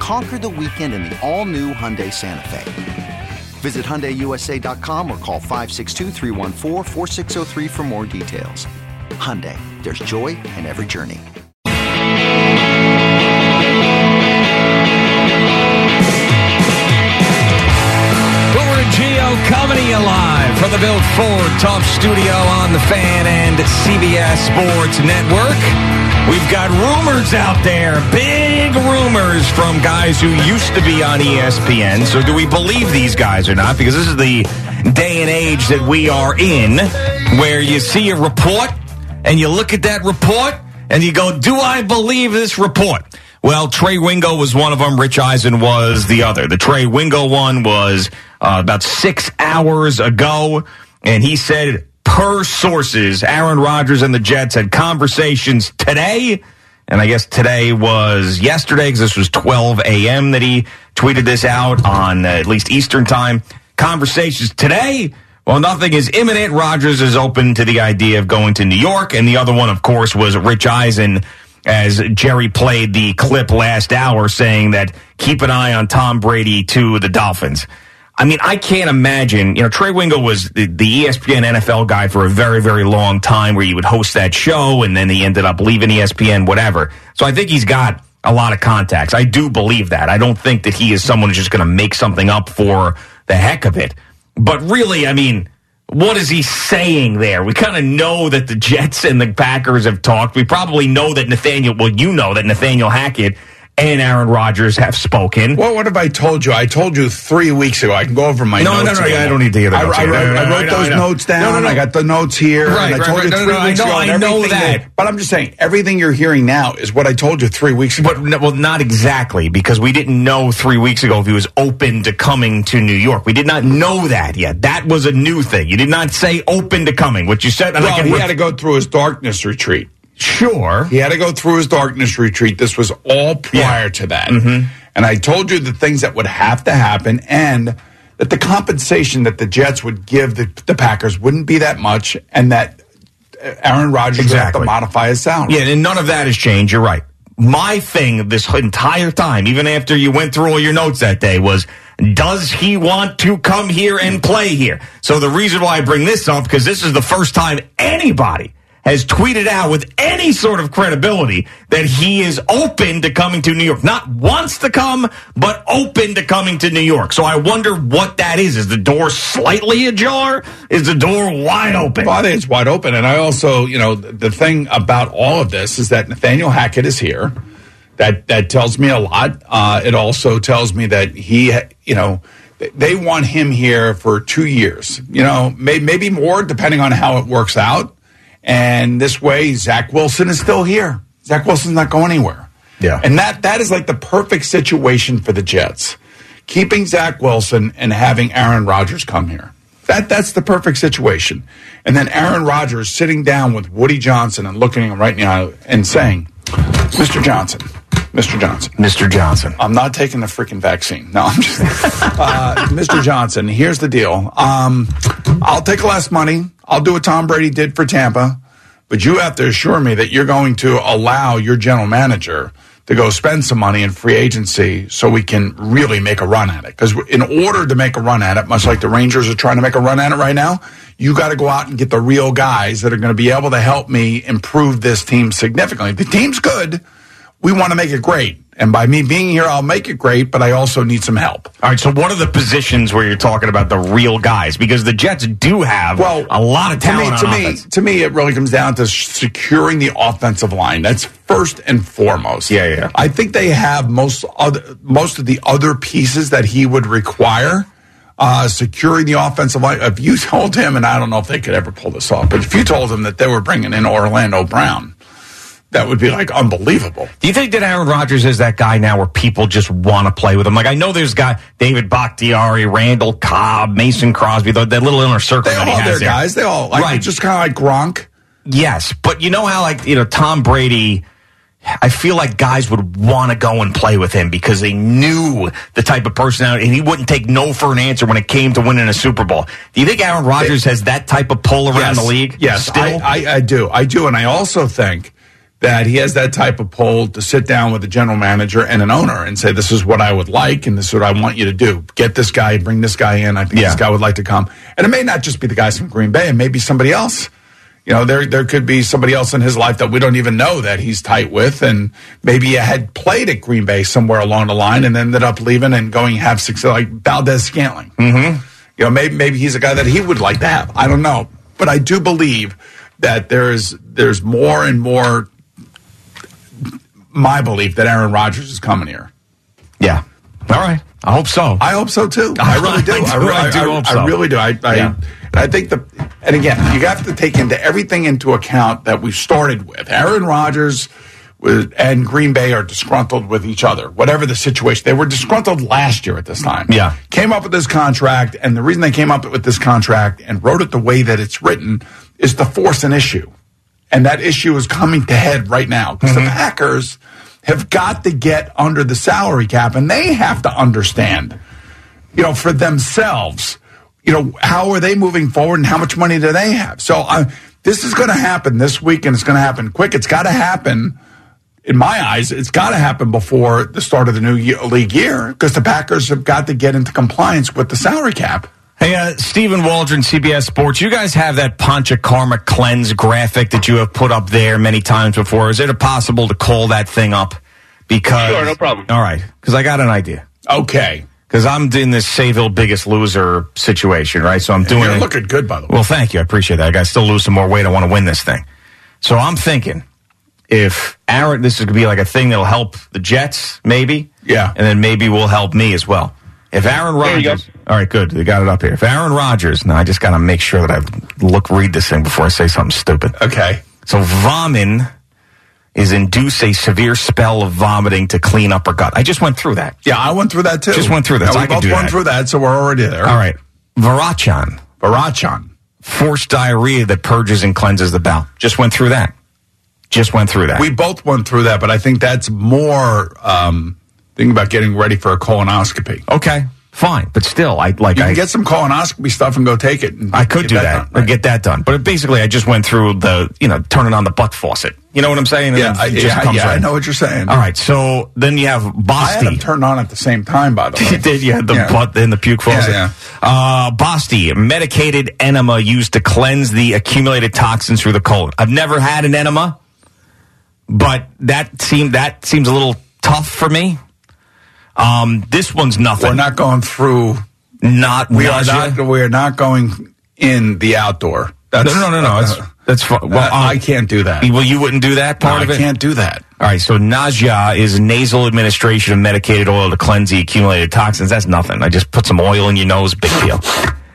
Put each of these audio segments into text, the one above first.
Conquer the weekend in the all new Hyundai Santa Fe. Visit HyundaiUSA.com or call 562 for more details. Hyundai, there's joy in every journey. Boomer and Gio coming to you live from the Built Ford Tough Studio on the Fan and CBS Sports Network. We've got rumors out there, big rumors from guys who used to be on ESPN. So, do we believe these guys or not? Because this is the day and age that we are in, where you see a report and you look at that report and you go, Do I believe this report? Well, Trey Wingo was one of them. Rich Eisen was the other. The Trey Wingo one was uh, about six hours ago, and he said, per sources, Aaron Rodgers and the Jets had conversations today. And I guess today was yesterday because this was 12 a.m. that he tweeted this out on uh, at least Eastern time. Conversations today. Well, nothing is imminent. Rodgers is open to the idea of going to New York. And the other one, of course, was Rich Eisen as Jerry played the clip last hour saying that keep an eye on Tom Brady to the Dolphins. I mean, I can't imagine, you know, Trey Wingo was the, the, ESPN NFL guy for a very, very long time where he would host that show and then he ended up leaving ESPN, whatever. So I think he's got a lot of contacts. I do believe that. I don't think that he is someone who's just going to make something up for the heck of it. But really, I mean, what is he saying there? We kind of know that the Jets and the Packers have talked. We probably know that Nathaniel, well, you know that Nathaniel Hackett and Aaron Rodgers have spoken. Well, what have I told you? I told you three weeks ago. I can go over my no, notes. No, no, no. I don't need to hear the notes. I, I, wrote, I wrote those notes down. No, no, no. I got the notes here. Right, and I told right, you three no, weeks I ago. I know that. But I'm just saying, everything you're hearing now is what I told you three weeks ago. But, well, not exactly, because we didn't know three weeks ago if he was open to coming to New York. We did not know that yet. That was a new thing. You did not say open to coming. What you said. Well, he had to go through his darkness retreat. Sure. He had to go through his darkness retreat. This was all prior yeah. to that. Mm-hmm. And I told you the things that would have to happen and that the compensation that the Jets would give the, the Packers wouldn't be that much and that Aaron Rodgers exactly. would have to modify his salary. Yeah, and none of that has changed. You're right. My thing this entire time, even after you went through all your notes that day, was does he want to come here and play here? So the reason why I bring this up, because this is the first time anybody has tweeted out with any sort of credibility that he is open to coming to New York. Not wants to come, but open to coming to New York. So I wonder what that is. Is the door slightly ajar? Is the door wide open? Well, I think it's wide open. And I also, you know, the thing about all of this is that Nathaniel Hackett is here. That that tells me a lot. Uh, it also tells me that he, you know, they want him here for two years. You know, may, maybe more depending on how it works out. And this way, Zach Wilson is still here. Zach Wilson's not going anywhere. Yeah. And that that is like the perfect situation for the Jets. Keeping Zach Wilson and having Aaron Rodgers come here. That that's the perfect situation. And then Aaron Rodgers sitting down with Woody Johnson and looking him right now and saying, Mr. Johnson, Mr. Johnson. Mr. Johnson. I'm not taking the freaking vaccine. No, I'm just. uh, Mr. Johnson, here's the deal. Um, I'll take less money. I'll do what Tom Brady did for Tampa, but you have to assure me that you're going to allow your general manager to go spend some money in free agency so we can really make a run at it. Because in order to make a run at it, much like the Rangers are trying to make a run at it right now, you got to go out and get the real guys that are going to be able to help me improve this team significantly. The team's good. We want to make it great. And by me being here, I'll make it great, but I also need some help. All right. So, what are the positions where you're talking about the real guys? Because the Jets do have well, a lot of talent. To me, to me, to me, it really comes down to securing the offensive line. That's first and foremost. Yeah, yeah. I think they have most other, most of the other pieces that he would require. Uh, securing the offensive line. If you told him, and I don't know if they could ever pull this off, but if you told him that they were bringing in Orlando Brown that would be like unbelievable. Do you think that Aaron Rodgers is that guy now where people just want to play with him? Like I know there's guy David Bakhtiari, Randall Cobb, Mason Crosby, the, that little inner circle They that he all has their there. guys. They all like Right. just kind of like Gronk. Yes, but you know how like you know Tom Brady. I feel like guys would want to go and play with him because they knew the type of personality, and he wouldn't take no for an answer when it came to winning a Super Bowl. Do you think Aaron Rodgers has that type of pull around the league? Yes, still. I, I, I do. I do. And I also think that he has that type of pull to sit down with a general manager and an owner and say, this is what I would like and this is what I want you to do. Get this guy, bring this guy in. I think Yeah. this guy would like to come. And it may not just be the guys from Green Bay, it may be somebody else. You know, there there could be somebody else in his life that we don't even know that he's tight with, and maybe he had played at Green Bay somewhere along the line and ended up leaving and going have success, like Valdes-Scantling. Mm-hmm. You know, maybe maybe he's a guy that he would like to have. I don't know, but I do believe that there's there's more and more. My belief that Aaron Rodgers is coming here. yeah. All right. I hope so. I hope so too. I really do. I do- re- I do hope I so. really do. I, I, Yeah. I think the, and again, you have to take into everything into account that we started with. Aaron Rodgers was, and Green Bay are disgruntled with each other, whatever the situation. They were disgruntled last year at this time. Yeah. Came up with this contract, and the reason they came up with this contract and wrote it the way that it's written is to force an issue. And that issue is coming to head right now because Mm-hmm. the Packers have got to get under the salary cap and they have to understand, you know, for themselves, you know, how are they moving forward and how much money do they have? So uh, this is going to happen this week and it's going to happen quick. It's got to happen. In my eyes, it's got to happen before the start of the new year, league year because the Packers have got to get into compliance with the salary cap. Hey, uh, Stephen Waldron, CBS Sports. You guys have that Panchakarma cleanse graphic that you have put up there many times before. Is it possible to call that thing up? Because Sure, no problem. All right, because I got an idea. Okay. Because I'm in this Sayville Biggest Loser situation, right? So I'm doing You're looking good, by the way. Well, thank you. I appreciate that. I got to still lose some more weight. I want to win this thing. So I'm thinking if Aaron, this is going to be like a thing that'll help the Jets, maybe. Yeah. And then maybe will help me as well. If Aaron. Rodgers, all right, good. They got it up here. If Aaron Rodgers, now I just got to make sure that I look, read this thing before I say something stupid. Okay. So vomin is induce a severe spell of vomiting to clean up her gut. I just went through that. Yeah, I went through that too. Just went through that, Yeah, so we I both went that. through that, so we're already there. All right. Virachan, Barachan. forced diarrhea that purges and cleanses the bowel. Just went through that. Just went through that. We both went through that, but I think that's more um, thinking about getting ready for a colonoscopy. okay, fine, but still, I like You I can get some colonoscopy stuff and go take it. and I could do that, or right? get that done. But basically, I just went through the you know turning on the butt faucet. You know what I'm saying? And Yeah, I, yeah, yeah, I know what you're saying. All right, so then you have I had turned on at the same time, by the way. You did. You had the Yeah. butt and the puke faucet. yeah. Uh, Basti, medicated enema used to cleanse the accumulated toxins through the colon. I've never had an enema, but that seemed that seems a little tough for me. Um, this one's nothing. We're not going through. not. We are not. We are not going in the outdoor. That's, No, no, no, no. That's that's fine. Well, uh, I um, can't do that. Well, you wouldn't do that part I of it. I can't do that. All right, so Nasya is nasal administration of medicated oil to cleanse the accumulated toxins. That's nothing. I just put some oil in your nose, big deal.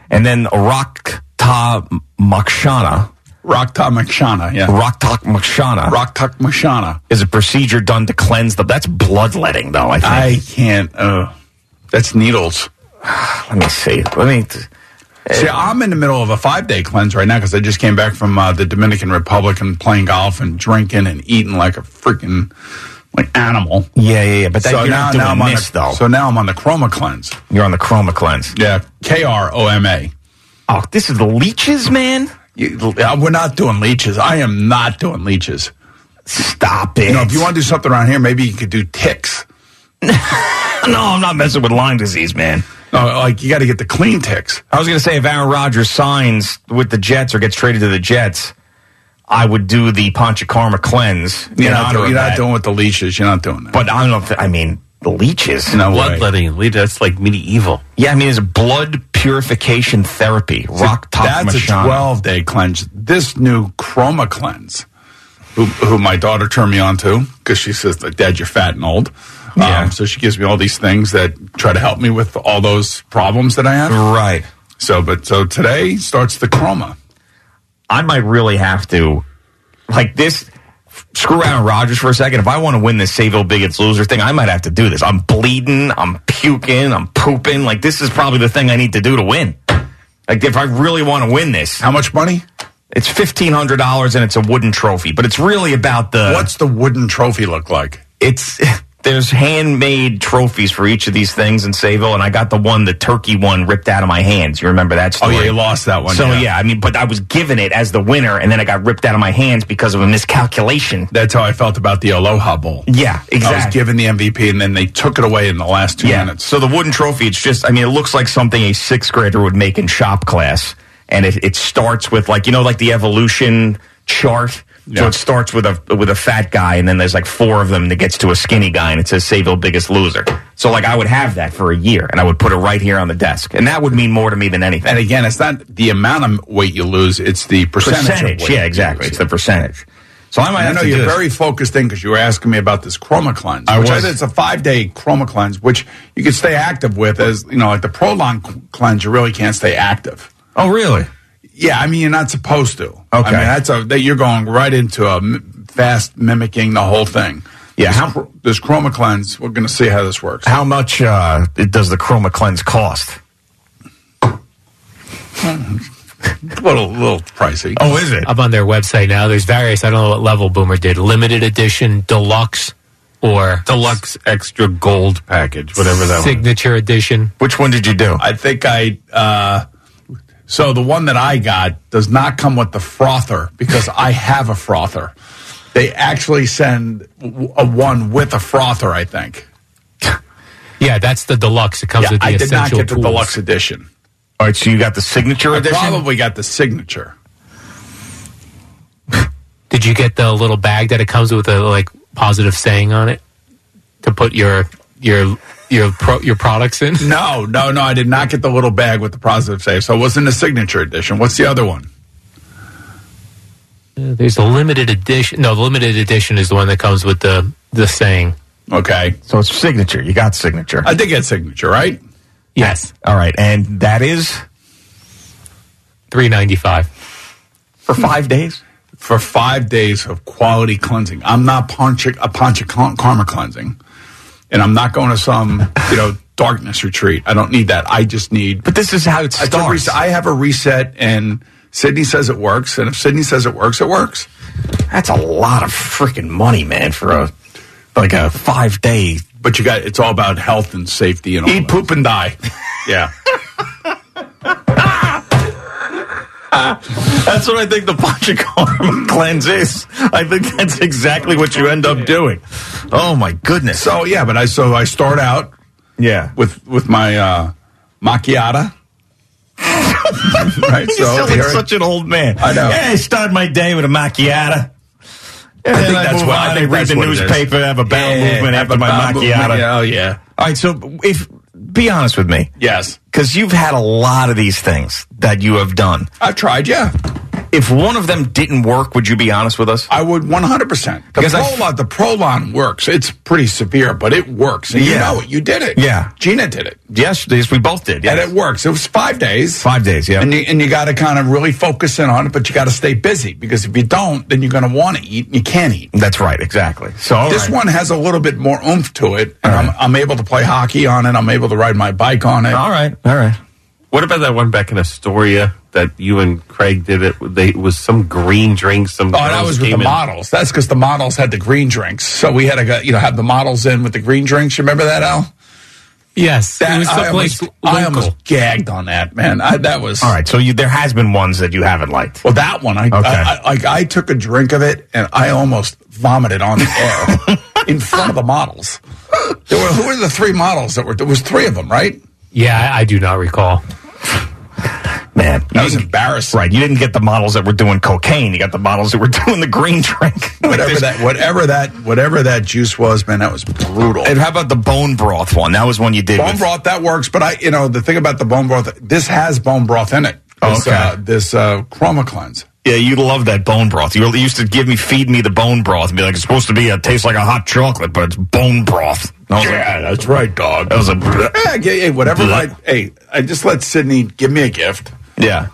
And then Rakta Makshana, Rakta Makshana, yeah. Rakta Makshana Raktak Makshana. is a procedure done to cleanse the. That's bloodletting, though. I think. I can't. Uh, that's needles. Let me see. Let me. See, I'm in the middle of a five day cleanse right now because I just came back from uh, the Dominican Republic and playing golf and drinking and eating like a freaking like animal. Yeah, yeah, yeah. But that, so you're now, not doing now I'm on this, the, though. So now I'm on the Kroma cleanse. you're on the Kroma cleanse. Yeah, K R O M A. Oh, this is the leeches, man. You- uh, We're not doing leeches. I am not doing leeches. Stop it. You know, if you want to do something around here, maybe you could do ticks. no, I'm not messing with Lyme disease, man. No, like you got to get the clean ticks. I was going to say if Aaron Rodgers signs with the Jets or gets traded to the Jets, I would do the Panchakarma cleanse. You're not, doing, you're not doing with the leeches. You're not doing that. But I don't know. If, I mean, the leeches. no way. Bloodletting. Lead- That's like medieval. Yeah, I mean, it's blood purification therapy. Rock top That's a 12 day cleanse. This new Kroma cleanse, who, who my daughter turned me on to because she says, like, Dad, you're fat and old. Yeah. Um, so she gives me all these things that try to help me with all those problems that I have. Right. So, but so today starts the Kroma. I might really have to, like this. Screw Aaron Rodgers for a second. If I want to win this Sayville Bigots loser thing, I might have to do this. I'm bleeding, I'm puking, I'm pooping. Like this is probably the thing I need to do to win. Like if I really want to win this, How much money? it's fifteen hundred dollars and it's a wooden trophy. But it's really about the What's the wooden trophy look like? it's there's handmade trophies for each of these things in Sayville, and I got the one, the turkey one, ripped out of my hands. You remember that story? Oh yeah, you lost that one. So yeah. I mean, but I was given it as the winner, and then it got ripped out of my hands because of a miscalculation. That's how I felt about the Aloha Bowl. Yeah, exactly. I was given the MVP, and then they took it away in the last two yeah. minutes. So the wooden trophy, it's just, I mean, it looks like something a sixth grader would make in shop class, and it, it starts with like you know, like the evolution chart. So it starts with a with a fat guy, and then there's like four of them that gets to a skinny guy, and it says Sayville biggest loser. So like I would have that for a year, and I would put it right here on the desk, and that would mean more to me than anything. And again, it's not the amount of weight you lose; it's the percentage. percentage, yeah, exactly. It's the percentage. So I might I know you're this. very focused in because you were asking me about this Kroma cleanse. I was. think it's a five day Kroma cleanse, which you can stay active with. As you know, like the Prolon cleanse, you really can't stay active. Oh, really? Yeah, I mean you're not supposed to. Okay, I Okay. mean that's a that you're going right into a m- fast mimicking the whole thing. Yeah, This, how- chr- this Kroma cleanse, we're going to see how this works. How much uh, does the Kroma Cleanse cost? A little, little pricey. Oh, is it? Up on their website now, there's various. I don't know what level Boomer did. Limited edition, deluxe, or Deluxe extra gold package, whatever that was. signature edition. Which one did you do? I think I. Uh, so the one that I got does not come with the frother because I have a frother. They actually send a one with a frother. I think. Yeah, that's the deluxe. It comes Yeah, with the I did not essential get the tools. deluxe edition. All right, so you got the signature I edition. probably got the signature. Did you get the little bag that it comes with a like positive saying on it to put your your your pro, your products in? No, no, no. I did not get the little bag with the positive save. So it wasn't the signature edition. What's the other one? Uh, There's a limited edition. No, the limited edition is the one that comes with the the saying. Okay, So it's signature. You got signature. I did get signature, right? Yes, All right, and that is three ninety five. for five days. For five days of quality cleansing. I'm not punching a punch of karma cleansing, and I'm not going to some you know darkness retreat. I don't need that. I just need But this is how it It's starts. reset. I have a reset, and Sydney says it works. And if Sydney says it works, it works. That's a lot of freaking money, man, for a like a five day. But you got it's all about health and safety and all Eat, poop, and die. Yeah, That's what I think the Panchakarma cleanse is. I think that's exactly what you end up doing. Oh my goodness. so yeah. But I so I start out yeah. with with my uh, macchiata. right. You So sound like such an old man. I know. Yeah, I start my day with a macchiata. And I then think I that's why I think read the what it is. newspaper, have a bowel Yeah, movement after my movement. macchiata. Yeah, oh yeah. All right, so if be honest with me, Yes, because you've had a lot of these things that you have done. I've tried. Yeah, If one of them didn't work, would you be honest with us? I would 100. percent The Because I- Prolon, the Prolon works. It's pretty severe, but it works. And you know it. You did it. Yeah. Gina did it, Yes, yes, we both did. and it works. It was five days. Five days, yeah. And you, and you got to kind of really focus in on it, but you got to stay busy because if you don't, then you're going to want to eat and you can't eat. That's right, exactly. So all this right. one has a little bit more oomph to it, and I'm, I'm able to play hockey on it. I'm able to ride my bike on it. All right, all right. What about that one back in Astoria that you and Craig did it? They it was some green drink. Some Oh, that was with the in- models. That's because the models had the green drinks, so we had to you know have the models in with the green drinks. You remember that, Al? Yes, That it was I, someplace almost, I almost gagged on that, man. I, that was All right, so you, there has been ones that you haven't liked. Well, that one, I, Okay. I, I like I took a drink of it and I almost vomited on the air in front of the models. There were who were the three models that were? There was three of them, right? Yeah, I, I do not recall. Man, That was embarrassing. right. You didn't get the models that were doing cocaine. You got the models that were doing the green drink. Whatever that, whatever that, whatever that juice was, man, that was brutal. And how about the bone broth one? That was one you did. bone with- broth that works, but I, you know, the thing about the bone broth, this has bone broth in it. This, Okay. uh, this uh, Kroma cleanse. Yeah, you love that bone broth. You used to give me, feed me the bone broth and be like, it's supposed to be, it tastes like a hot chocolate, but it's bone broth. I Yeah, like, that's right, dog. that was a, Yeah, yeah, hey, whatever. I, hey, I just let Sydney give me a gift. yeah.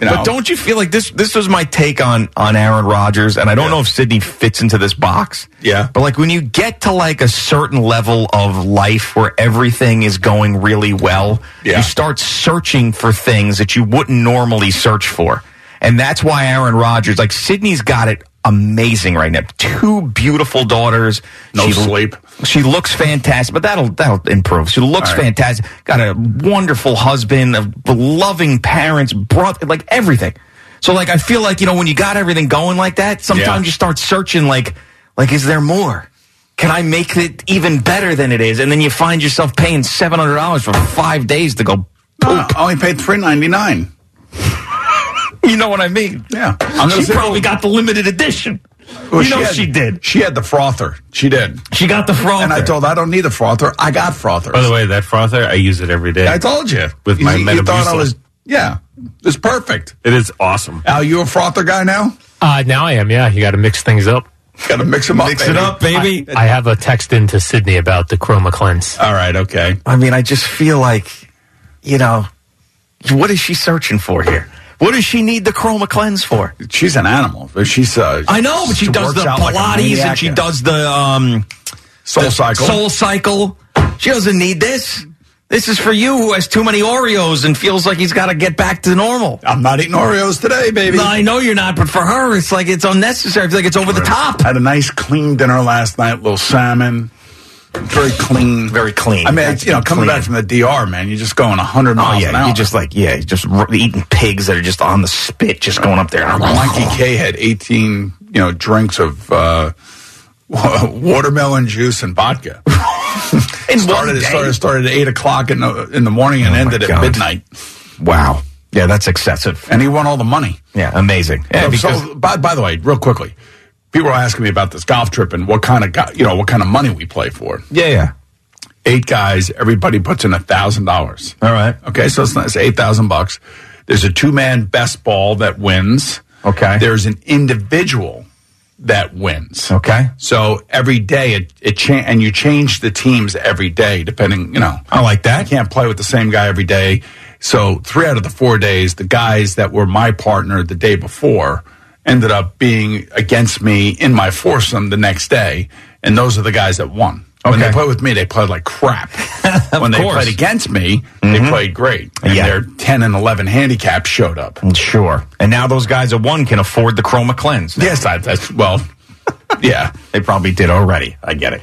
You know? But don't you feel like this? This was my take on on Aaron Rodgers, and I don't Yeah. know if Sydney fits into this box. Yeah. But like when you get to like a certain level of life where everything is going really well, Yeah. you start searching for things that you wouldn't normally search for, and that's why Aaron Rodgers, like Sydney's got it amazing right now. Two beautiful daughters. No She- sleep. She looks fantastic, but that'll that'll improve. She looks right. fantastic. Got a wonderful husband, a loving parents, brother, like everything. So like I feel like you know when you got everything going like that, sometimes Yeah. you start searching like like is there more? Can I make it even better than it is? And then you find yourself paying seven hundred dollars for five days to go. No, I only paid three ninety nine. You know what I mean? Yeah, I'm She probably got the limited edition. Well, you know had- she did. She had the frother. She did. She got the frother. And I told her I don't need a frother. I got frothers. By the way, that frother, I use it every day. I told you. With You- my you, thought I was. Yeah, it's perfect. it is awesome. Al, you a frother guy now? Uh, now I am. Yeah, you got to mix things up. Got to mix them up. Mix it up, baby. I have a text into Sydney about the Kroma Cleanse. All right. Okay. I mean, I just feel like, you know, what is she searching for here? What does she need the Kroma cleanse for? She's an animal. She's. Uh, I know, but she does the out like Pilates and she does the um Soul the Cycle. Soul Cycle. She doesn't need this. This is for you who has too many Oreos and feels like he's got to get back to normal. I'm not eating Oreos today, baby. No, I know you're not, but for her, it's like it's unnecessary. I feel like it's over the top. Had a nice clean dinner last night. Little salmon. Very clean. Very clean. I mean, it's, you know, coming Clean. back from the DR, man, you're just going 100 Oh miles an yeah, hour. You're just like yeah, you're just eating pigs that are just on the spit, just going up there. Mikey K had 18, you know, drinks of uh, watermelon juice and vodka. Started, it day. started, started at 8 o'clock in the, in the morning and Oh, ended at midnight. Wow. Yeah, that's excessive. And he won all the money. Yeah, amazing. Yeah, So- because so, by, by the way, real quickly, people are asking me about this golf trip and what kind of, go- you know, what kind of money we play for. yeah, yeah. Eight guys, everybody puts in a thousand dollars. All right. Okay, so it's, not- it's eight thousand bucks. There's a two man best ball that wins. Okay. There's an individual that wins. Okay. So every day it it cha- and you change the teams every day depending. You know, I like that. you can't play with the same guy every day. So three out of the four days, the guys that were my partner the day before ended up being against me in my foursome the next day, and those are the guys that won. When they played with me, they played like crap. when they course. played against me, they mm-hmm. played great. And Yeah. their 10 and 11 handicaps showed up. Sure. And now those guys at one can afford the Kroma Cleanse. Yes, I, that's, well, yeah. They probably did already. I get it.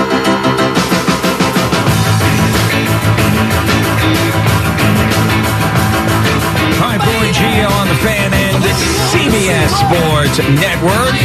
Hi, on the fan and CBS Sports Network.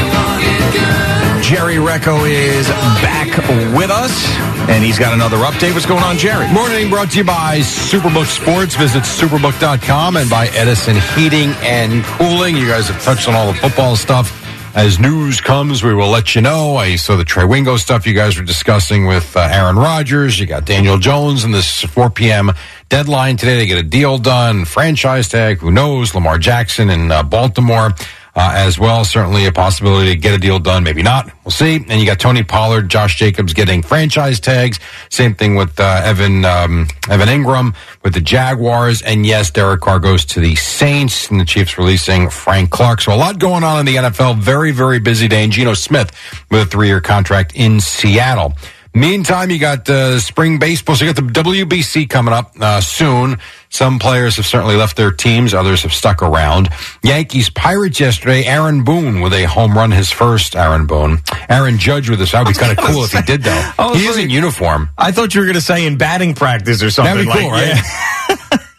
Jerry Recco is back with us, and he's got another update. What's going on, Jerry? Morning brought to you by Superbook Sports. Visit superbook.com and by Edison Heating and Cooling. You guys have touched on all the football stuff. As news comes, we will let you know. I saw the Trey Wingo stuff you guys were discussing with uh, Aaron Rodgers. You got Daniel Jones and this 4 p.m. deadline today to get a deal done. Franchise tag, who knows? Lamar Jackson in uh, Baltimore. Uh, as well. Certainly a possibility to get a deal done, maybe not. We'll see. And you got Tony Pollard, Josh Jacobs getting franchise tags. Same thing with uh, Evan um, Evan Engram with the Jaguars, and yes, Derek Carr goes to the Saints, and the Chiefs releasing Frank Clark. So a lot going on in the NFL. Very very busy day. And Geno Smith with a three year contract in Seattle. Meantime, you got uh, spring baseball. So you got the WBC coming up uh, soon. Some players have certainly left their teams. Others have stuck around. Yankees Pirates yesterday. Aaron Boone with a home run, his first. Aaron Boone. Aaron Judge with this. That would be kind of cool if he did though. He is in uniform. I thought you were going to say in batting practice or something. That'd be cool, like, right? yeah.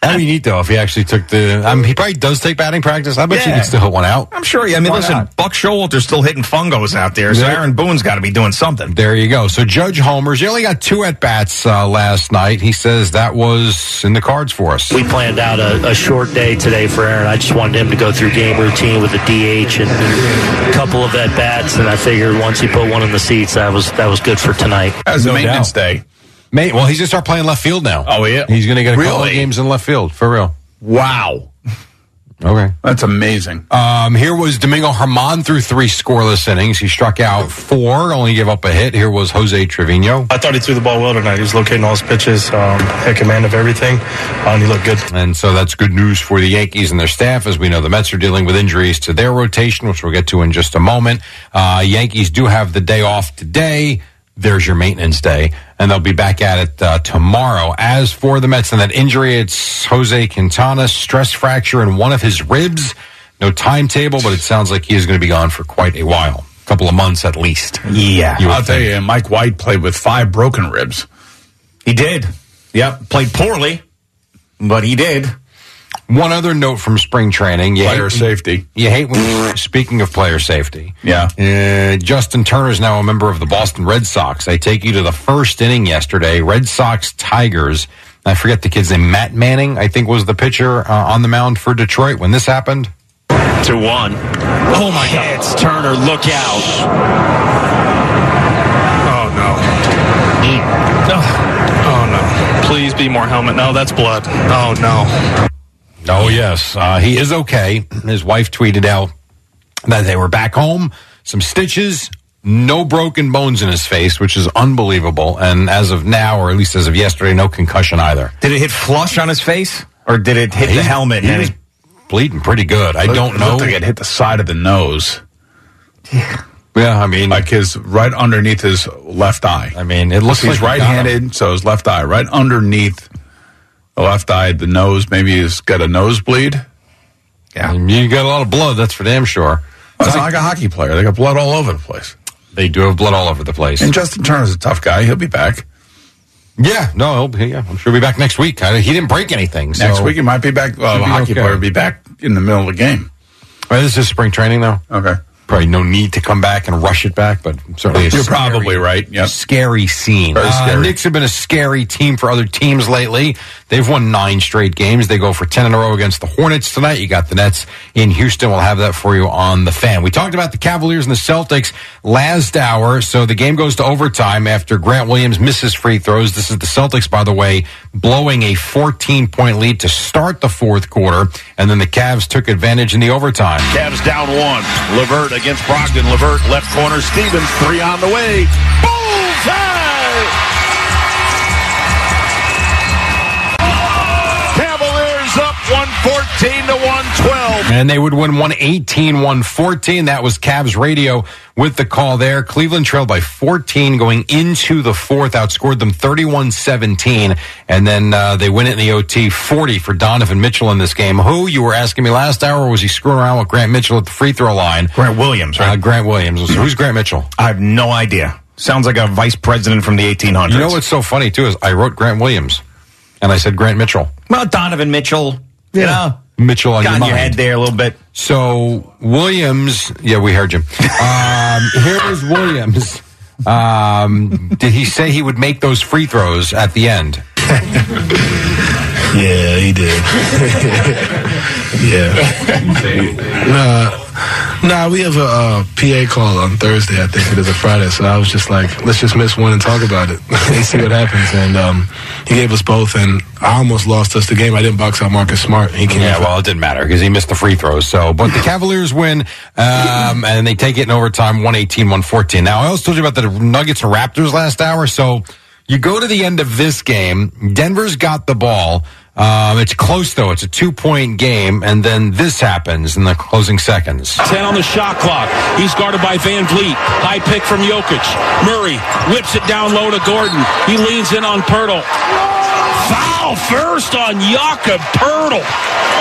That'd be neat though if he actually took the. I mean, he probably does take batting practice. I bet you Yeah. could still hit one out. I'm sure. Yeah, I mean, Why listen, not? Buck Showalter's still hitting fungos out there, so Aaron Boone's got to be doing something. There you go. So Judge homers. He only got two at bats uh, last night. He says that was in the cards for us. We planned out a, a short day today for Aaron. I just wanted him to go through game routine with the DH and a couple of at bats, and I figured once he put one in the seats, that was that was good for tonight. As a No maintenance doubt. day. Mate, well, he's gonna start playing left field now. Oh, yeah? He's gonna get a couple of games in left field for real. Wow. Okay. That's amazing. Um, here was Domingo German through three scoreless innings. He struck out four, only gave up a hit. Here was Jose Trevino. I thought he threw the ball well tonight. He was locating all his pitches, um, had command of everything, uh, and he looked good. And so that's good news for the Yankees and their staff. As we know, the Mets are dealing with injuries to their rotation, which we'll get to in just a moment. Uh, Yankees do have the day off today. There's your maintenance day, and they'll be back at it uh, tomorrow. As for the Mets and that injury, it's Jose Quintana, stress fracture in one of his ribs. No timetable, but it sounds like he is going to be gone for quite a while. A couple of months at least. Yeah, You I'll tell think. you, Mike White played with five broken ribs. he did. Yep, played poorly, but he did. One other note from spring training. You Player hate, safety. You hate when, speaking of player safety. Yeah. Uh, Justin Turner is now a member of the Boston Red Sox. I take you to the first inning yesterday. Red Sox Tigers. I forget the kid's name. Matt Manning, I think, was the pitcher uh, on the mound for Detroit when this happened. To one. Oh my God! It's Turner. Look out! Oh no! Oh, oh no! Please be more helmet. No, that's blood. Oh no! Oh yes, uh, he is okay. His wife tweeted out that they were back home, some stitches, no broken bones in his face, which is unbelievable. And as of now, or at least as of yesterday, no concussion either. Did it hit flush on his face, or did it hit the helmet? He was bleeding pretty good. I don't It know. looked like it hit the side of the nose. Yeah, Yeah, I mean, Like his right underneath his left eye. I mean, it looks He's like he got him. right-handed, so his left eye, right underneath the left eye, the nose. Maybe he's got a nosebleed. I mean, you got a lot of blood. That's for damn sure. Oh, it's not like a hockey player. They got blood all over the place. They do have blood all over the place. And Justin Turner's a tough guy. He'll be back yeah, no, he'll, yeah, I'm sure he'll be back next week. I, he didn't break anything. So. next week. He might be back. Well, Should be hockey okay. player will be back in the middle of the game. This is spring training, though. Okay, Probably no need to come back and rush it back, but certainly a you're scary- probably right. Yep. Scary scene. Very Uh. Knicks have been a scary team for other teams lately. They've won nine straight games. They go for 10 in a row against the Hornets tonight. You got the Nets in Houston. We'll have that for you on the fan. We talked about the Cavaliers and the Celtics last hour. So the game goes to overtime after Grant Williams misses free throws. This is the Celtics, by the way, blowing a 14 point lead to start the fourth quarter. And then the Cavs took advantage in the overtime. Cavs down one. Levert against Brogdon. Levert left corner. Stevens three on the way. Bullseye! Cavaliers up 114 to 112. And they would win 118 114. That was Cavs radio with the call there. Cleveland trailed by 14 going into the fourth, outscored them 31 17. And then uh, they win it in the OT 40 for Donovan Mitchell in this game. Who, you were asking me last hour, was he screwing around with Grant Mitchell at the free throw line? Grant Williams, Uh, right? Grant Williams. So who's Grant Mitchell? I have no idea. Sounds like a vice president from the 1800s. You know what's so funny, too, is I wrote Grant Williams. And I said Grant Mitchell. Well, Donovan Mitchell. You know, Mitchell on got your in mind. your head there a little bit. So Williams, yeah, we heard you. Um, here is Williams. Um, did he say he would make those free throws at the end? Yeah, he did. yeah. Uh, Nah, we have a uh, PA call on Thursday. I think it is a Friday. So I was just like, let's just miss one and talk about it and see what happens. And um, he gave us both, and I almost lost us the game. I didn't box out Marcus Smart. He came Yeah, well, it didn't matter because he missed the free throws. So, but the Cavaliers win, um, and they take it in overtime, 118-114. Now, I also told you about the Nuggets and Raptors last hour. So, you go to the end of this game. Denver's got the ball. Um, it's close though. It's a two-point game, and then this happens in the closing seconds. 10 on the shot clock. He's guarded by VanVleet. High pick from Jokic. Murray whips it down low to Gordon. He leans in on Poeltl. Foul first on Jakob Poeltl.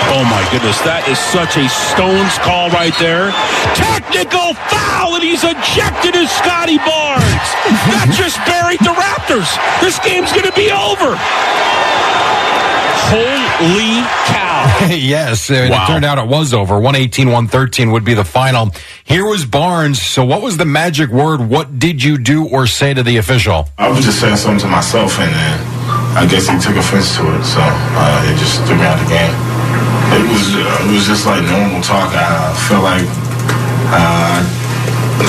Oh my goodness, that is such a Stones call right there. Technical foul, and he's ejected as Scottie Barnes. That just buried the Raptors. This game's going to be over. Holy cow. yes, uh, Wow. it turned out it was over. 118-113 would be the final. Here was Barnes. So what was the magic word? What did you do or say to the official? I was just saying something to myself, and then I guess he took offense to it, so uh, it just threw me out of the game. It was uh, it was just like normal talk. I felt like uh,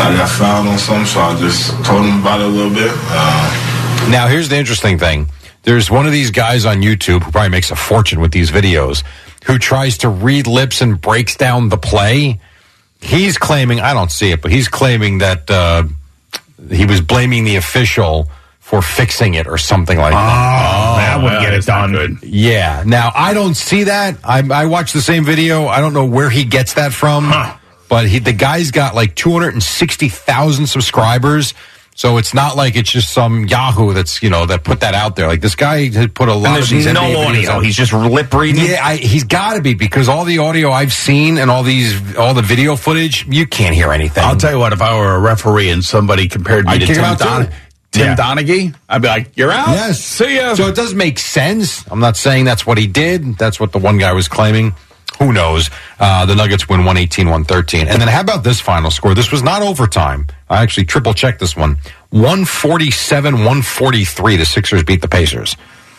I got fouled on something, so I just told him about it a little bit. Uh, Now, here's the interesting thing. There's one of these guys on YouTube who probably makes a fortune with these videos who tries to read lips and breaks down the play. He's claiming, I don't see it, but he's claiming that uh, he was blaming the official for fixing it or something like that. Oh, that would get it done. Yeah. Now, I don't see that. I, I watched the same video. I don't know where he gets that from, but he, the guy's got like 260,000 subscribers. So it's not like it's just some Yahoo that's, you know, that put that out there. Like this guy had put a lot there's of these no NBA videos audio. out. He's just lip reading? Yeah, I, he's got to be because all the audio I've seen and all these, all the video footage, you can't hear anything. I'll tell you what, if I were a referee and somebody compared me I'd to Tim, Don- Tim Yeah. Donaghy, I'd be like, you're out? Yes. See ya. So it does make sense. I'm not saying that's what he did. That's what the one guy was claiming. Who knows? Uh, the Nuggets win 118 113. And then how about this final score? This was not overtime. I actually triple checked this one. 147 143. The Sixers beat the Pacers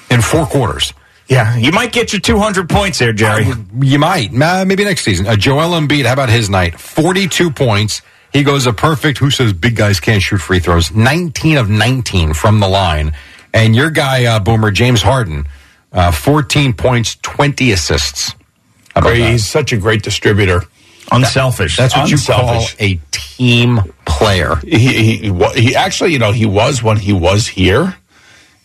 in four quarters. Yeah, you might get your 200 points there, Jerry. You might. Uh, maybe next season. Uh, Joel Embiid, how about his night? 42 points. He goes a perfect, who says big guys can't shoot free throws? 19 of 19 from the line. And your guy, uh, Boomer, James Harden, uh, 14 points, 20 assists. How Great. that? He's such a great distributor. Unselfish. That's what Unselfish. you call a team player. He, he, he, he actually, you know, he was when he was here,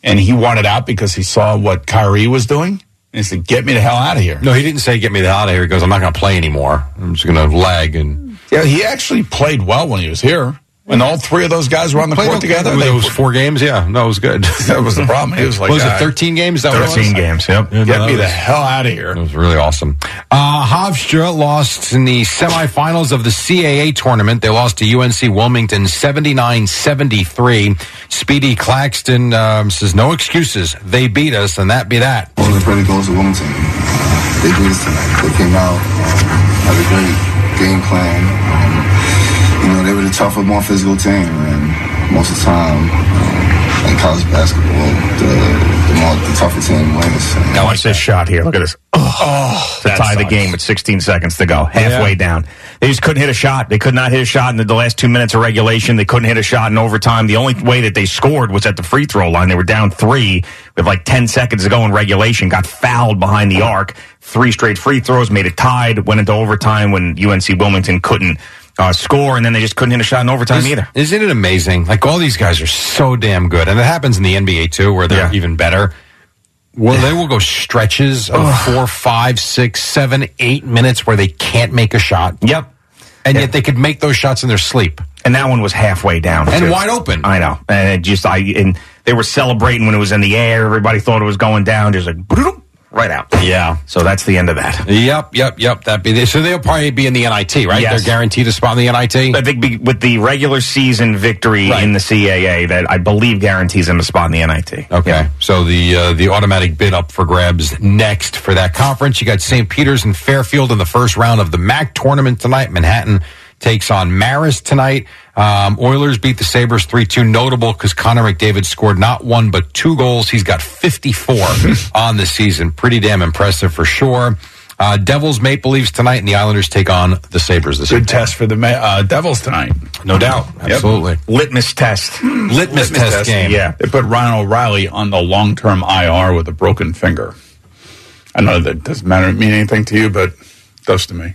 and he wanted out because he saw what Kyrie was doing. And he said, get me the hell out of here. No, he didn't say get me the hell out of here. He goes, I'm not going to play anymore. I'm just going to lag and Yeah, he actually played well when he was here. When all three of those guys were on the Played court okay. together, With they- those four games. Yeah, no, it was good. that was the problem. It was like, What was uh, it 13 games? That was 13 games, yep. Yeah, no, Get that me the hell out of here. It was really awesome. Uh, Hofstra lost in the semifinals of the CAA tournament. They lost to UNC Wilmington 79-73. Speedy Claxton um, says, no excuses. They beat us, and that be that. All the credit goes to Wilmington. They beat us tonight. They came out, um, had a great game plan. Um, you know, they were the tougher, more physical team, and most of the time, um, in college basketball, the, the more the tougher team wins. And Now watch this shot here. Look at this. Oh, to that tie the game with 16 seconds to go, halfway Yeah. down. They just couldn't hit a shot. They could not hit a shot in the, the last two minutes of regulation. They couldn't hit a shot in overtime. The only way that they scored was at the free throw line. They were down three with like 10 seconds to go in regulation. Got fouled behind the arc. Three straight free throws made it tied. Went into overtime when UNC Wilmington couldn't uh, score, and then they just couldn't hit a shot in overtime Is- either. Isn't it amazing? Like all these guys are so damn good, and it happens in the NBA too, where they're Yeah. even better. Well, they will go stretches of four, five, six, seven, eight minutes where they can't make a shot, Yep. and Yeah. yet they could make those shots in their sleep. And that one was halfway down And too. wide open. I know, and it just I and they were celebrating when it was in the air. Everybody thought it was going down. Just like right out. Yeah. So that's the end of that. Yep, yep, yep. That be so they'll probably be in the NIT, right? Yes. They're guaranteed a spot in the NIT. I think be, with the regular season victory Right. in the CAA, that I believe guarantees them a spot in the NIT. Okay, so the uh, the automatic bid up for grabs next for that conference. You got St. Peter's and Fairfield in the first round of the MAAC tournament tonight. Manhattan takes on Marist tonight. Um, Oilers beat the Sabres 3-2. Notable because Connor McDavid scored not one but two goals. He's got 54 on the season. Pretty damn impressive for sure. Uh, Devils, Maple Leafs tonight, and the Islanders take on the Sabres this Good evening. test for the uh, Devils tonight. No doubt. Absolutely. Litmus test. Litmus, test, game. Yeah. They put Ryan O'Reilly on the long term IR with a broken finger. I know that doesn't matter mean anything to you, but it does to me.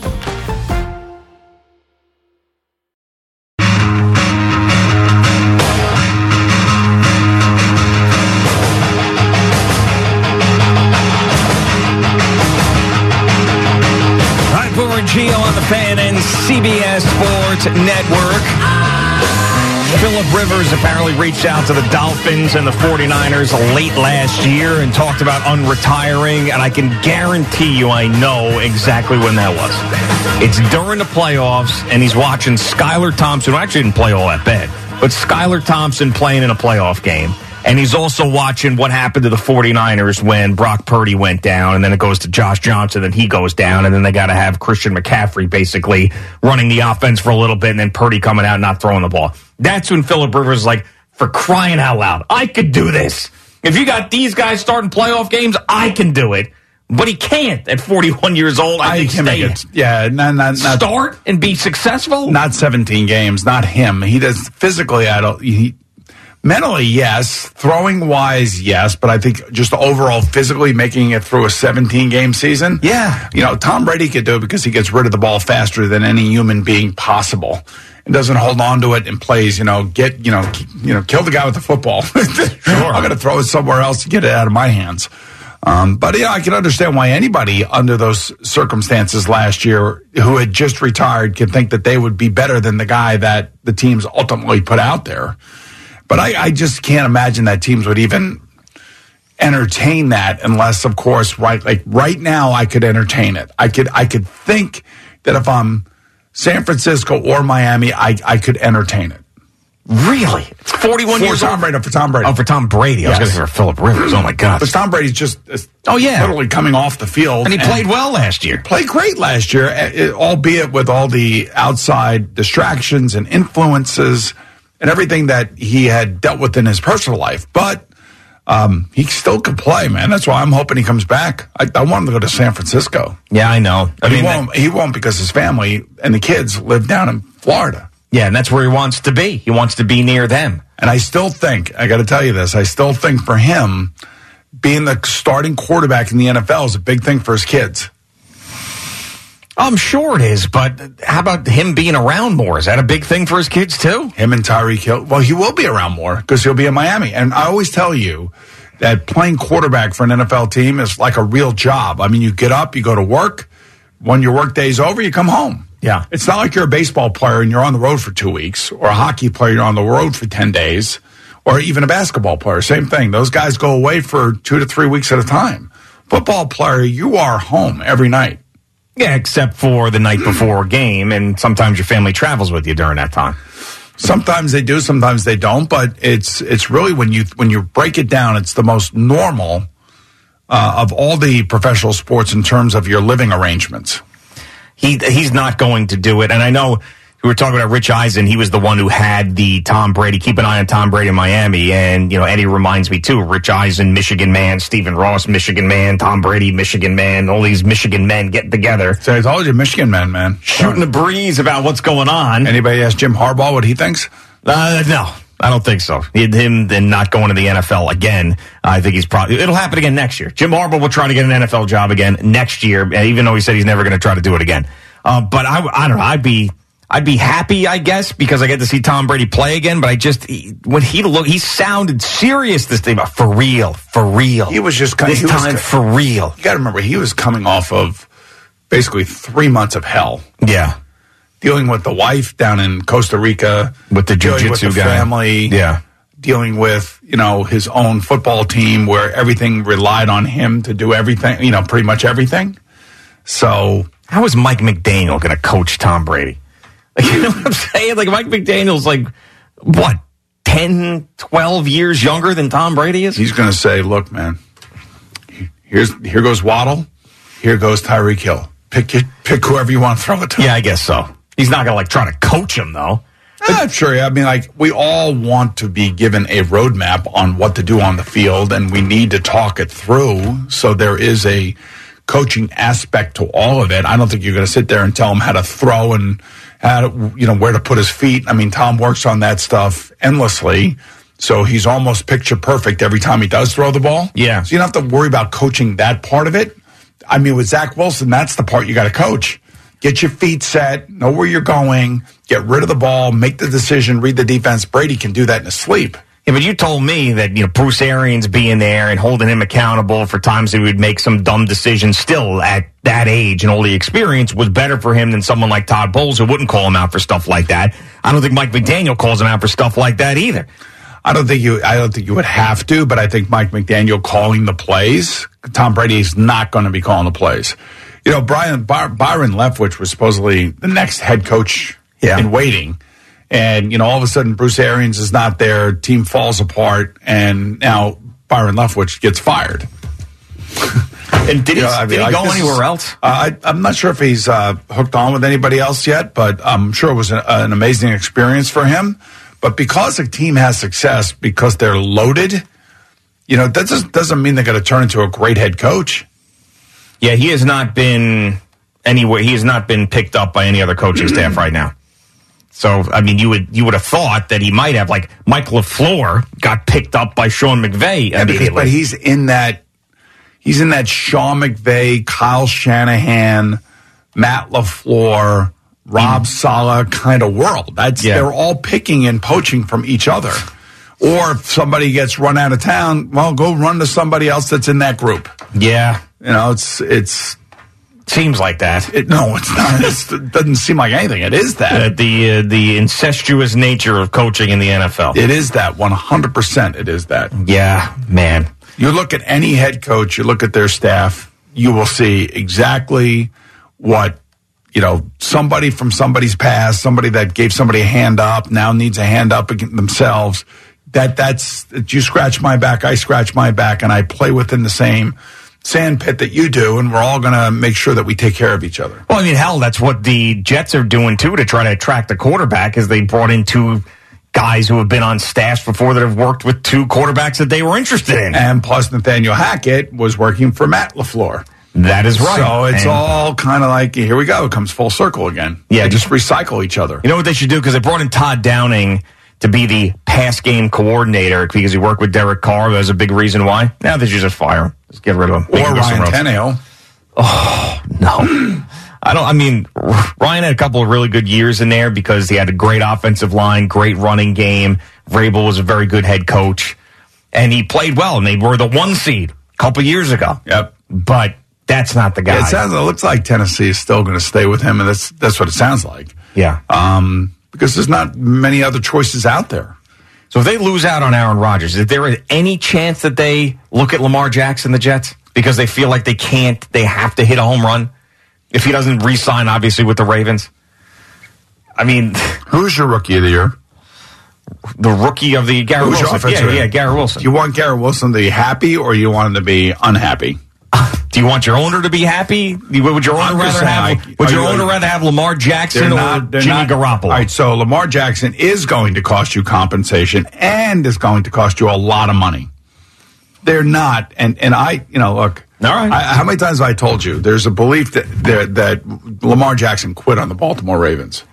Network. Philip Rivers apparently reached out to the Dolphins and the 49ers late last year and talked about unretiring, and I can guarantee you I know exactly when that was. It's during the playoffs, and he's watching Skylar Thompson, who actually didn't play all that bad, but Skylar Thompson playing in a playoff game. And he's also watching what happened to the 49ers when Brock Purdy went down, and then it goes to Josh Johnson, and he goes down, and then they got to have Christian McCaffrey basically running the offense for a little bit, and then Purdy coming out and not throwing the ball. That's when Philip Rivers is like, for crying out loud, I could do this. If you got these guys starting playoff games, I can do it. But he can't at 41 years old. I, I think can make it. Yeah, not, not, not start and be successful. Not 17 games. Not him. He does physically. I don't. He, mentally, yes. Throwing wise, yes. But I think just overall physically making it through a 17 game season. Yeah. You know, Tom Brady could do it because he gets rid of the ball faster than any human being possible. And doesn't hold on to it and plays, you know, get, you know, you know, kill the guy with the football. I'm going to throw it somewhere else to get it out of my hands. Um, but yeah, I can understand why anybody under those circumstances last year who had just retired could think that they would be better than the guy that the teams ultimately put out there. But I, I just can't imagine that teams would even entertain that unless, of course, right like right now I could entertain it. I could I could think that if I'm San Francisco or Miami, I, I could entertain it. Really? It's 41 for years Tom old? Brady, for Tom Brady. Oh, for Tom Brady. I was going to say for Philip Rivers. Oh, my God. But Tom Brady's just Oh, yeah. literally coming off the field. And he played well last year. Played great last year, uh, albeit with all the outside distractions and influences and everything that he had dealt with in his personal life. But um, he still could play, man. That's why I'm hoping he comes back. I, I want him to go to San Francisco. Yeah, I know. I But he won't. he won't because his family and the kids live down in Florida. yeah, and that's where he wants to be. He wants to be near them. And I still think, I got to tell you this, I still think for him, being the starting quarterback in the NFL is a big thing for his kids. I'm sure it is, but how about him being around more? Is that a big thing for his kids, too? Him and Tyreek Hill. Well, he will be around more because he'll be in Miami. And I always tell you that playing quarterback for an NFL team is like a real job. I mean, you get up, you go to work. When your work day's over, you come home. Yeah. It's not like you're a baseball player and you're on the road for two weeks, or a hockey player, you're on the road for 10 days, or even a basketball player. Same thing. Those guys go away for two to three weeks at a time. Football player, you are home every night. Yeah, except for the night before a game, and sometimes your family travels with you during that time. Sometimes they do, sometimes they don't. But it's it's really when you when you break it down, it's the most normal uh, of all the professional sports in terms of your living arrangements. He he's not going to do it. And I know we were talking about Rich Eisen. He was the one who had the Tom Brady. Keep an eye on Tom Brady in Miami. And you know Eddie reminds me too. Rich Eisen, Michigan man. Stephen Ross, Michigan man. Tom Brady, Michigan man. All these Michigan men getting together. So I told you, Michigan men, man, shooting the breeze about what's going on. Anybody ask Jim Harbaugh what he thinks? Uh, no. I don't think so. Him then not going to the NFL again. I think he's probably it'll happen again next year. Jim Harbaugh will try to get an NFL job again next year, even though he said he's never going to try to do it again. Uh, but I, I don't know. I'd be I'd be happy, I guess, because I get to see Tom Brady play again. But I just he, when he looked, he sounded serious this day, but for real, for real. He was just this he was- time for real. You got to remember, he was coming off of basically three months of hell. Yeah. Dealing with the wife down in Costa Rica, with the jiu-jitsu guy. family, Yeah. dealing with you know his own football team where everything relied on him to do everything, you know, pretty much everything. So How is Mike McDaniel going to coach Tom Brady? Like, you know what I'm saying? Like Mike McDaniel's like what 10, 12 years younger than Tom Brady is. he's going to say, "Look, man, here's here goes Waddle, here goes Tyreek Hill. Pick your, pick whoever you want to throw it to." Yeah, I guess so. He's not going to like try to coach him though. I'm sure. I mean, like we all want to be given a roadmap on what to do on the field, and we need to talk it through. So there is a coaching aspect to all of it. I don't think you're going to sit there and tell him how to throw and how to, you know where to put his feet. I mean, Tom works on that stuff endlessly. So he's almost picture perfect every time he does throw the ball. Yeah. So you don't have to worry about coaching that part of it. I mean, with Zach Wilson, that's the part you got to coach. Get your feet set, know where you're going, get rid of the ball, make the decision, read the defense. Brady can do that in his sleep. Yeah, but you told me that you know Bruce Arians being there and holding him accountable for times that he would make some dumb decisions still at that age and all the experience was better for him than someone like Todd Bowles who wouldn't call him out for stuff like that. I don't think Mike McDaniel calls him out for stuff like that either. I don't think you. I don't think you would have to, but I think Mike McDaniel calling the plays. Tom Brady is not going to be calling the plays. You know, Brian By- Byron Leftwich was supposedly the next head coach in waiting, and you know, all of a sudden Bruce Arians is not there. Team falls apart, and now Byron Leftwich gets fired. And did he, You know, I did he like, go anywhere else? Uh, I, I'm not sure if he's uh, hooked on with anybody else yet, but I'm sure it was an, an amazing experience for him. But because a team has success, because they're loaded, you know, that doesn't, doesn't mean they're going to turn into a great head coach. Yeah, he has not been anywhere. He has not been picked up by any other coaching staff right now. So, I mean, you would you would have thought that he might have, like Mike LaFleur got picked up by Sean McVay Yeah, immediately. but he's in that he's in that Sean McVay, Kyle Shanahan, Matt LaFleur, Rob mm-hmm. Saleh kind of world. That's they're all picking and poaching from each other. Or if somebody gets run out of town, well, go run to somebody else that's in that group. yeah, You know, it's it's seems like that. it, no, it's not. It's, it doesn't seem like anything. It is that. Uh, the uh, the incestuous nature of coaching in the NFL. It is that. One hundred percent. It is that. yeah, man. You look at any head coach, you look at their staff, you will see exactly what, you know, somebody from somebody's past, somebody that gave somebody a hand up, now needs a hand up themselves. That that's you scratch my back, I scratch my back, and I play within the same sand pit that you do, and we're all going to make sure that we take care of each other. Well, I mean, hell, that's what the Jets are doing too to try to attract the quarterback. Is they brought in two guys who have been on staffs before that have worked with two quarterbacks that they were interested in. And plus, Nathaniel Hackett was working for Matt LaFleur. That is right. So it's And- all kind of like here we go. It comes full circle again. Yeah, they just recycle each other. You know what they should do? Because they brought in Todd Downing to be the pass game coordinator because he worked with Derek Carr. That was a big reason why. Now they should just fire him. Just get rid of him. Make Or him Ryan. Tannehill. Oh no, I don't. I mean, Ryan had a couple of really good years in there because he had a great offensive line, great running game. Vrabel was a very good head coach, and he played well. And they were the one seed a couple years ago. Yep. But that's not the guy. It sounds. It looks like Tennessee is still going to stay with him, and that's that's what it sounds like. yeah. Um, because there's not many other choices out there. So if they lose out on Aaron Rodgers, is there any chance that they look at Lamar Jackson, the Jets, because they feel like they can't, they have to hit a home run if he doesn't re-sign, obviously with the Ravens? I mean, Who's your rookie of the year? the rookie of the Garrett Who's Wilson. Yeah, yeah, Garrett Wilson. Do you want Garrett Wilson to be happy, or you want him to be unhappy? Do you want your owner to be happy? Would your owner rather have like, Would your you- owner rather have Lamar Jackson or not- they're Jimmy not- Garoppolo? All right, so Lamar Jackson is going to cost you compensation and is going to cost you a lot of money. They're not, and and I, you know, look. All right. I, how many times have I told you? There's a belief that that, that Lamar Jackson quit on the Baltimore Ravens.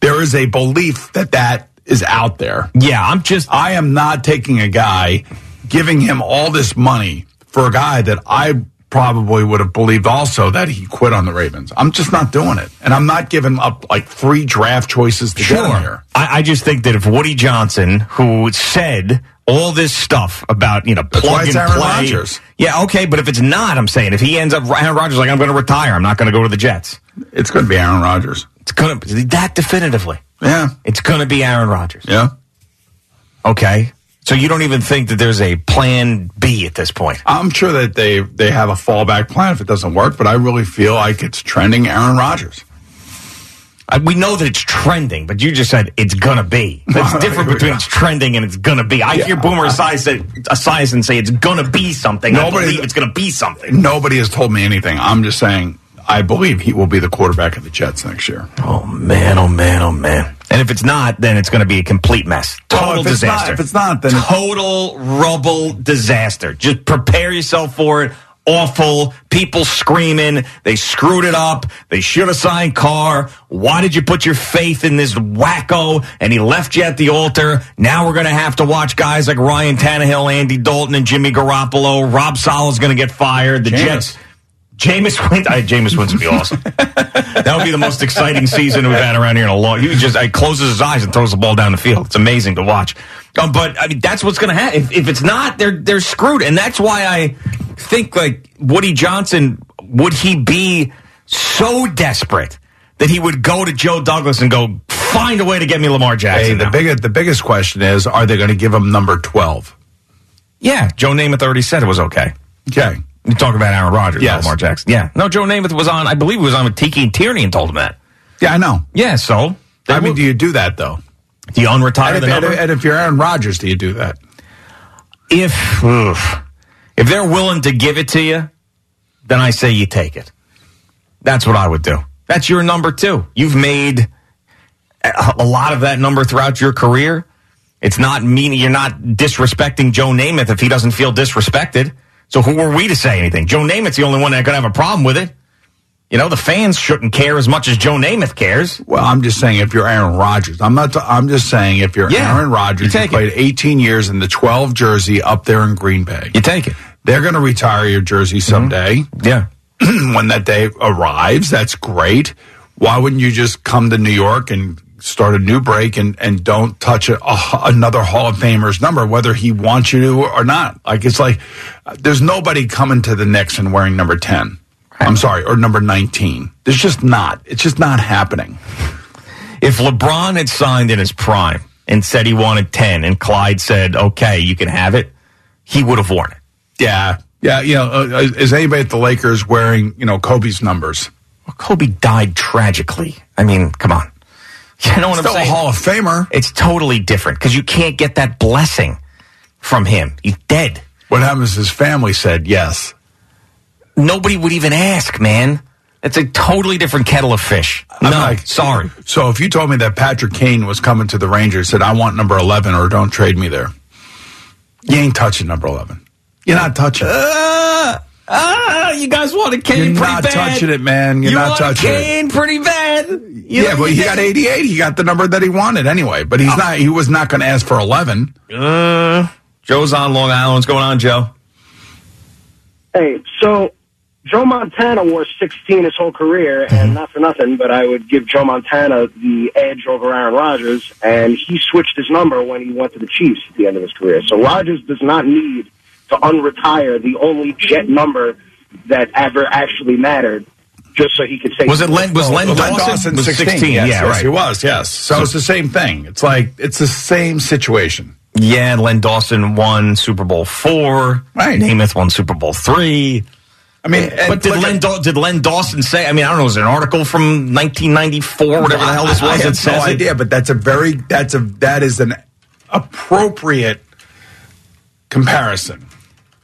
There is a belief that that is out there. Yeah, I'm just. I am not taking a guy, giving him all this money for a guy that I probably would have believed also that he quit on the Ravens. I'm just not doing it, and I'm not giving up like three draft choices to get him here. I, I just think that if Woody Johnson, who said all this stuff about you know plug and Aaron play, Rodgers. yeah, okay, but if it's not, I'm saying if he ends up Aaron Rodgers like I'm going to retire, I'm not going to go to the Jets. It's going to be Aaron Rodgers. It's going to be that definitively. Yeah, it's going to be Aaron Rodgers. Yeah. Okay, so you don't even think that there's a plan B at this point? I'm sure that they they have a fallback plan if it doesn't work, but I really feel like it's trending Aaron Rodgers. I, we know that it's trending, but you just said it's gonna be. That's different between it's trending and it's gonna be. I hear Boomer Esiason Esiason uh, say it's gonna be something. I Nobody- believe it's gonna be something. Nobody has told me anything. I'm just saying I believe he will be the quarterback of the Jets next year. Oh man, oh man, oh man. And if it's not, then it's going to be a complete mess. Total Well, if it's not- disaster. if it's not, then- total rubble disaster. Just prepare yourself for it. Awful. People screaming. They screwed it up. They should have signed Carr. Why did you put your faith in this wacko? And he left you at the altar. Now we're going to have to watch guys like Ryan Tannehill, Andy Dalton, and Jimmy Garoppolo. Rob Saleh's going to get fired. The. Jets. Jameis Winston. I, Jameis Winston would be awesome. that would be the most exciting season we've had around here in a long. He just I closes his eyes and throws the ball down the field. It's amazing to watch. Um, but I mean, that's what's going to happen. If, if it's not, they're they're screwed, and that's why I think like Woody Johnson would he be so desperate that he would go to Joe Douglas and go find a way to get me Lamar Jackson. Hey, the now." biggest the biggest question is: Are they going to give him number twelve? yeah, Joe Namath already said it was okay. Okay, You talk about Aaron Rodgers, Yes. Lamar Jackson. Yeah, no, Joe Namath was on. I believe he was on with Tiki and Tierney and told him that. yeah, I know. Yeah, so I mean, do you do that though? do you unretire And the if, number? and, if you're Aaron Rodgers, do you do that? if oof, if they're willing to give it to you, then I say you take it. That's what I would do. That's your number two. You've made a lot of that number throughout your career. It's not meaning you're not disrespecting Joe Namath if he doesn't feel disrespected. So who are we to say anything? Joe Namath's the only one that could have a problem with it. You know, the fans shouldn't care as much as Joe Namath cares. Well, I'm just saying if you're Aaron Rodgers, I'm not. I'm just saying if you're Yeah, Aaron Rodgers, you you take played 18 years in the 12 jersey up there in Green Bay. You take it. They're going to retire your jersey mm-hmm. someday. Yeah. when that day arrives, that's great. Why wouldn't you just come to New York and start a new break and, and don't touch a, a- another Hall of Famer's number, whether he wants you to or not? Like, it's like uh, there's nobody coming to the Knicks and wearing number 10. I'm sorry, or number 19. There's just not. It's just not happening. If LeBron had signed in his prime and said he wanted 10 and Clyde said, okay, you can have it, he would have worn it. Yeah. Yeah. You know, uh, is anybody at the Lakers wearing, you know, Kobe's numbers? Well, Kobe died tragically. I mean, come on. You know what Still I'm a saying? Hall of Famer. It's totally different because you can't get that blessing from him. He's dead. What happens? His family said yes. Nobody would even ask, man. It's a totally different kettle of fish. I'm no, like- sorry. So if you told me that Patrick Kane was coming to the Rangers, said I want number eleven or don't trade me there, you ain't touching number eleven. You're not touching. Uh, ah, you guys wanted Kane pretty bad. You're not bad. touching it, man. You're you not wanted touching it. Kane pretty bad. You yeah, know, but you he got 88. He got the number that he wanted anyway. But he's not. He was not going to ask for 11. Uh, Joe's on Long Island. What's going on, Joe? Hey, so Joe Montana wore 16 his whole career, and not for nothing, but I would give Joe Montana the edge over Aaron Rodgers, and he switched his number when he went to the Chiefs at the end of his career. So Rodgers does not need to unretire the only jet number that ever actually mattered, just so he could say. Was it Len- was Len Well, Dawson? Was 16, Yes, yeah, yes, right. He was. Yes. So, it's the same thing. It's like it's the same situation. Yeah, Len Dawson won Super Bowl four. Right. Namath won Super Bowl three. I mean, and but did Len, at- Daw- did Len Dawson say? I mean, I don't know. Was there an article from 1994, whatever the hell this was? I that have says no it? idea, but that's a very that's a that is an appropriate comparison.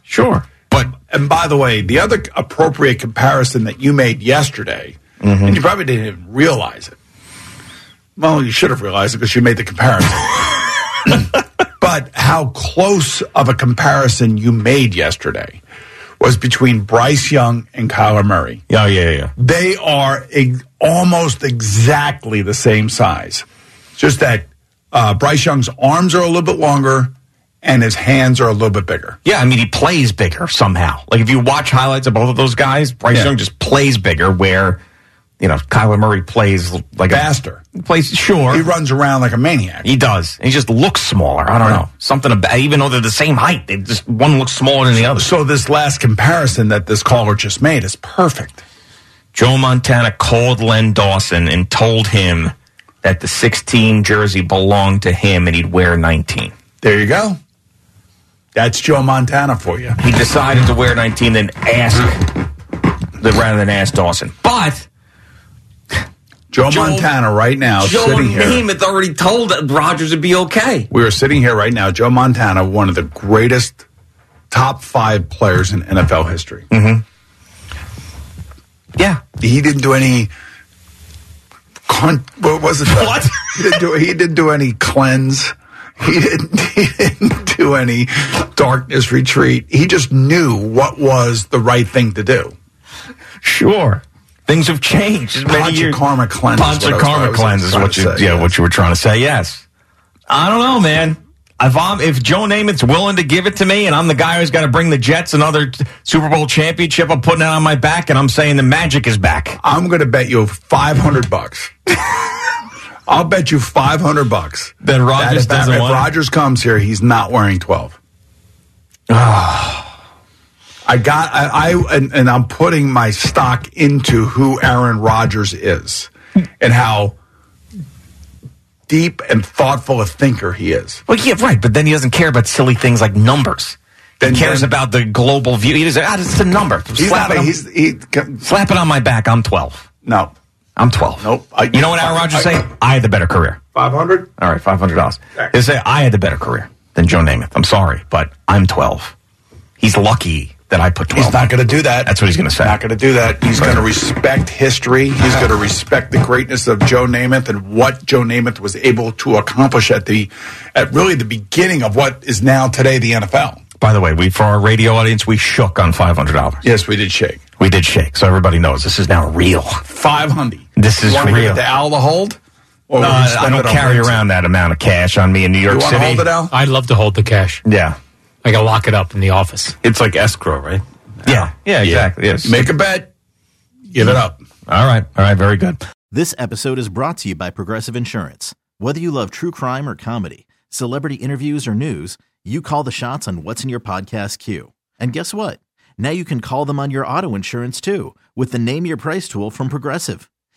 Sure, But and by the way, the other appropriate comparison that you made yesterday, Mm-hmm. and you probably didn't even realize it. Well, you should have realized it because you made the comparison. but how close of a comparison you made yesterday was between Bryce Young and Kyler Murray. Oh yeah, yeah. They are ex- almost exactly the same size. Just that uh, Bryce Young's arms are a little bit longer and his hands are a little bit bigger. Yeah, I mean he plays bigger somehow. Like if you watch highlights of both of those guys, Bryce Yeah. Young just plays bigger. Where you know Kyler Murray plays like a. Faster. A, plays sure. He runs around like a maniac. He does. He just looks smaller. I don't know something about even though they're the same height, they just one looks smaller than the other. So this last comparison that this caller just made is perfect. Joe Montana called Len Dawson and told him that the 16 jersey belonged to him and he'd wear 19. There you go. That's Joe Montana for you. He decided to wear 19 and ask the rather than ask Dawson. But Joe, Montana right now Joe sitting here. Namath already told Rodgers would be okay. We are sitting here right now. Joe Montana, one of the greatest top five players in NFL history. Mm-hmm. Yeah, he didn't do any. Con- what was it? What he didn't do? He didn't do any cleanse. He didn't. He didn't do any darkness retreat. He just knew what was the right thing to do. Sure. Things have changed. Pancha karma cleanse. Pancha what I was- I karma cleanse is what you, say, yeah, yes. what you were trying to say. Yes. I don't know, man. If I'm, if Joe Namath's willing to give it to me, and I'm the guy who's got to bring the Jets another Super Bowl championship, I'm putting it on my back, and I'm saying the magic is back. I'm going to bet you 500 bucks. I'll bet you 500 bucks that if, doesn't if want it? Rodgers comes here, he's not wearing 12. I got I, I and, and I'm putting my stock into who Aaron Rodgers is and how deep and thoughtful a thinker he is. Well, yeah, right. But then he doesn't care about silly things like numbers. Then- he cares then- about the global view. He doesn't. Ah, it's a number. He's slap, not- it on, he's- he- slap it on my back. I'm 12. No. I'm 12. Nope. I- you know what Aaron Rodgers say? I had the better career. 500? All right, five hundred dollars. He'll say I had the better career than Joe Namath. I'm sorry, but I'm twelve. He's lucky that I put twelve. He's not going to do that. That's what he's going to say. Not going to do that. He's going to respect history. He's going to respect the greatness of Joe Namath and what Joe Namath was able to accomplish at the at really the beginning of what is now today the NFL. By the way, we for our radio audience, we shook on five hundred dollars. Yes, we did shake. We did shake, so everybody knows this is now real. Five hundred. This is you want to real. give it to Al to hold? Or No, you I don't carry Ramsey? around that amount of cash on me in New York You City. hold it, Al? I'd love to hold the cash. Yeah, I can lock it up in the office. It's like escrow, right? Yeah, yeah, exactly. Yes. Make a bet. Give it up. All right, all right, very good. This episode is brought to you by Progressive Insurance. Whether you love true crime or comedy, celebrity interviews or news, you call the shots on what's in your podcast queue. And guess what? Now you can call them on your auto insurance too with the Name Your Price tool from Progressive.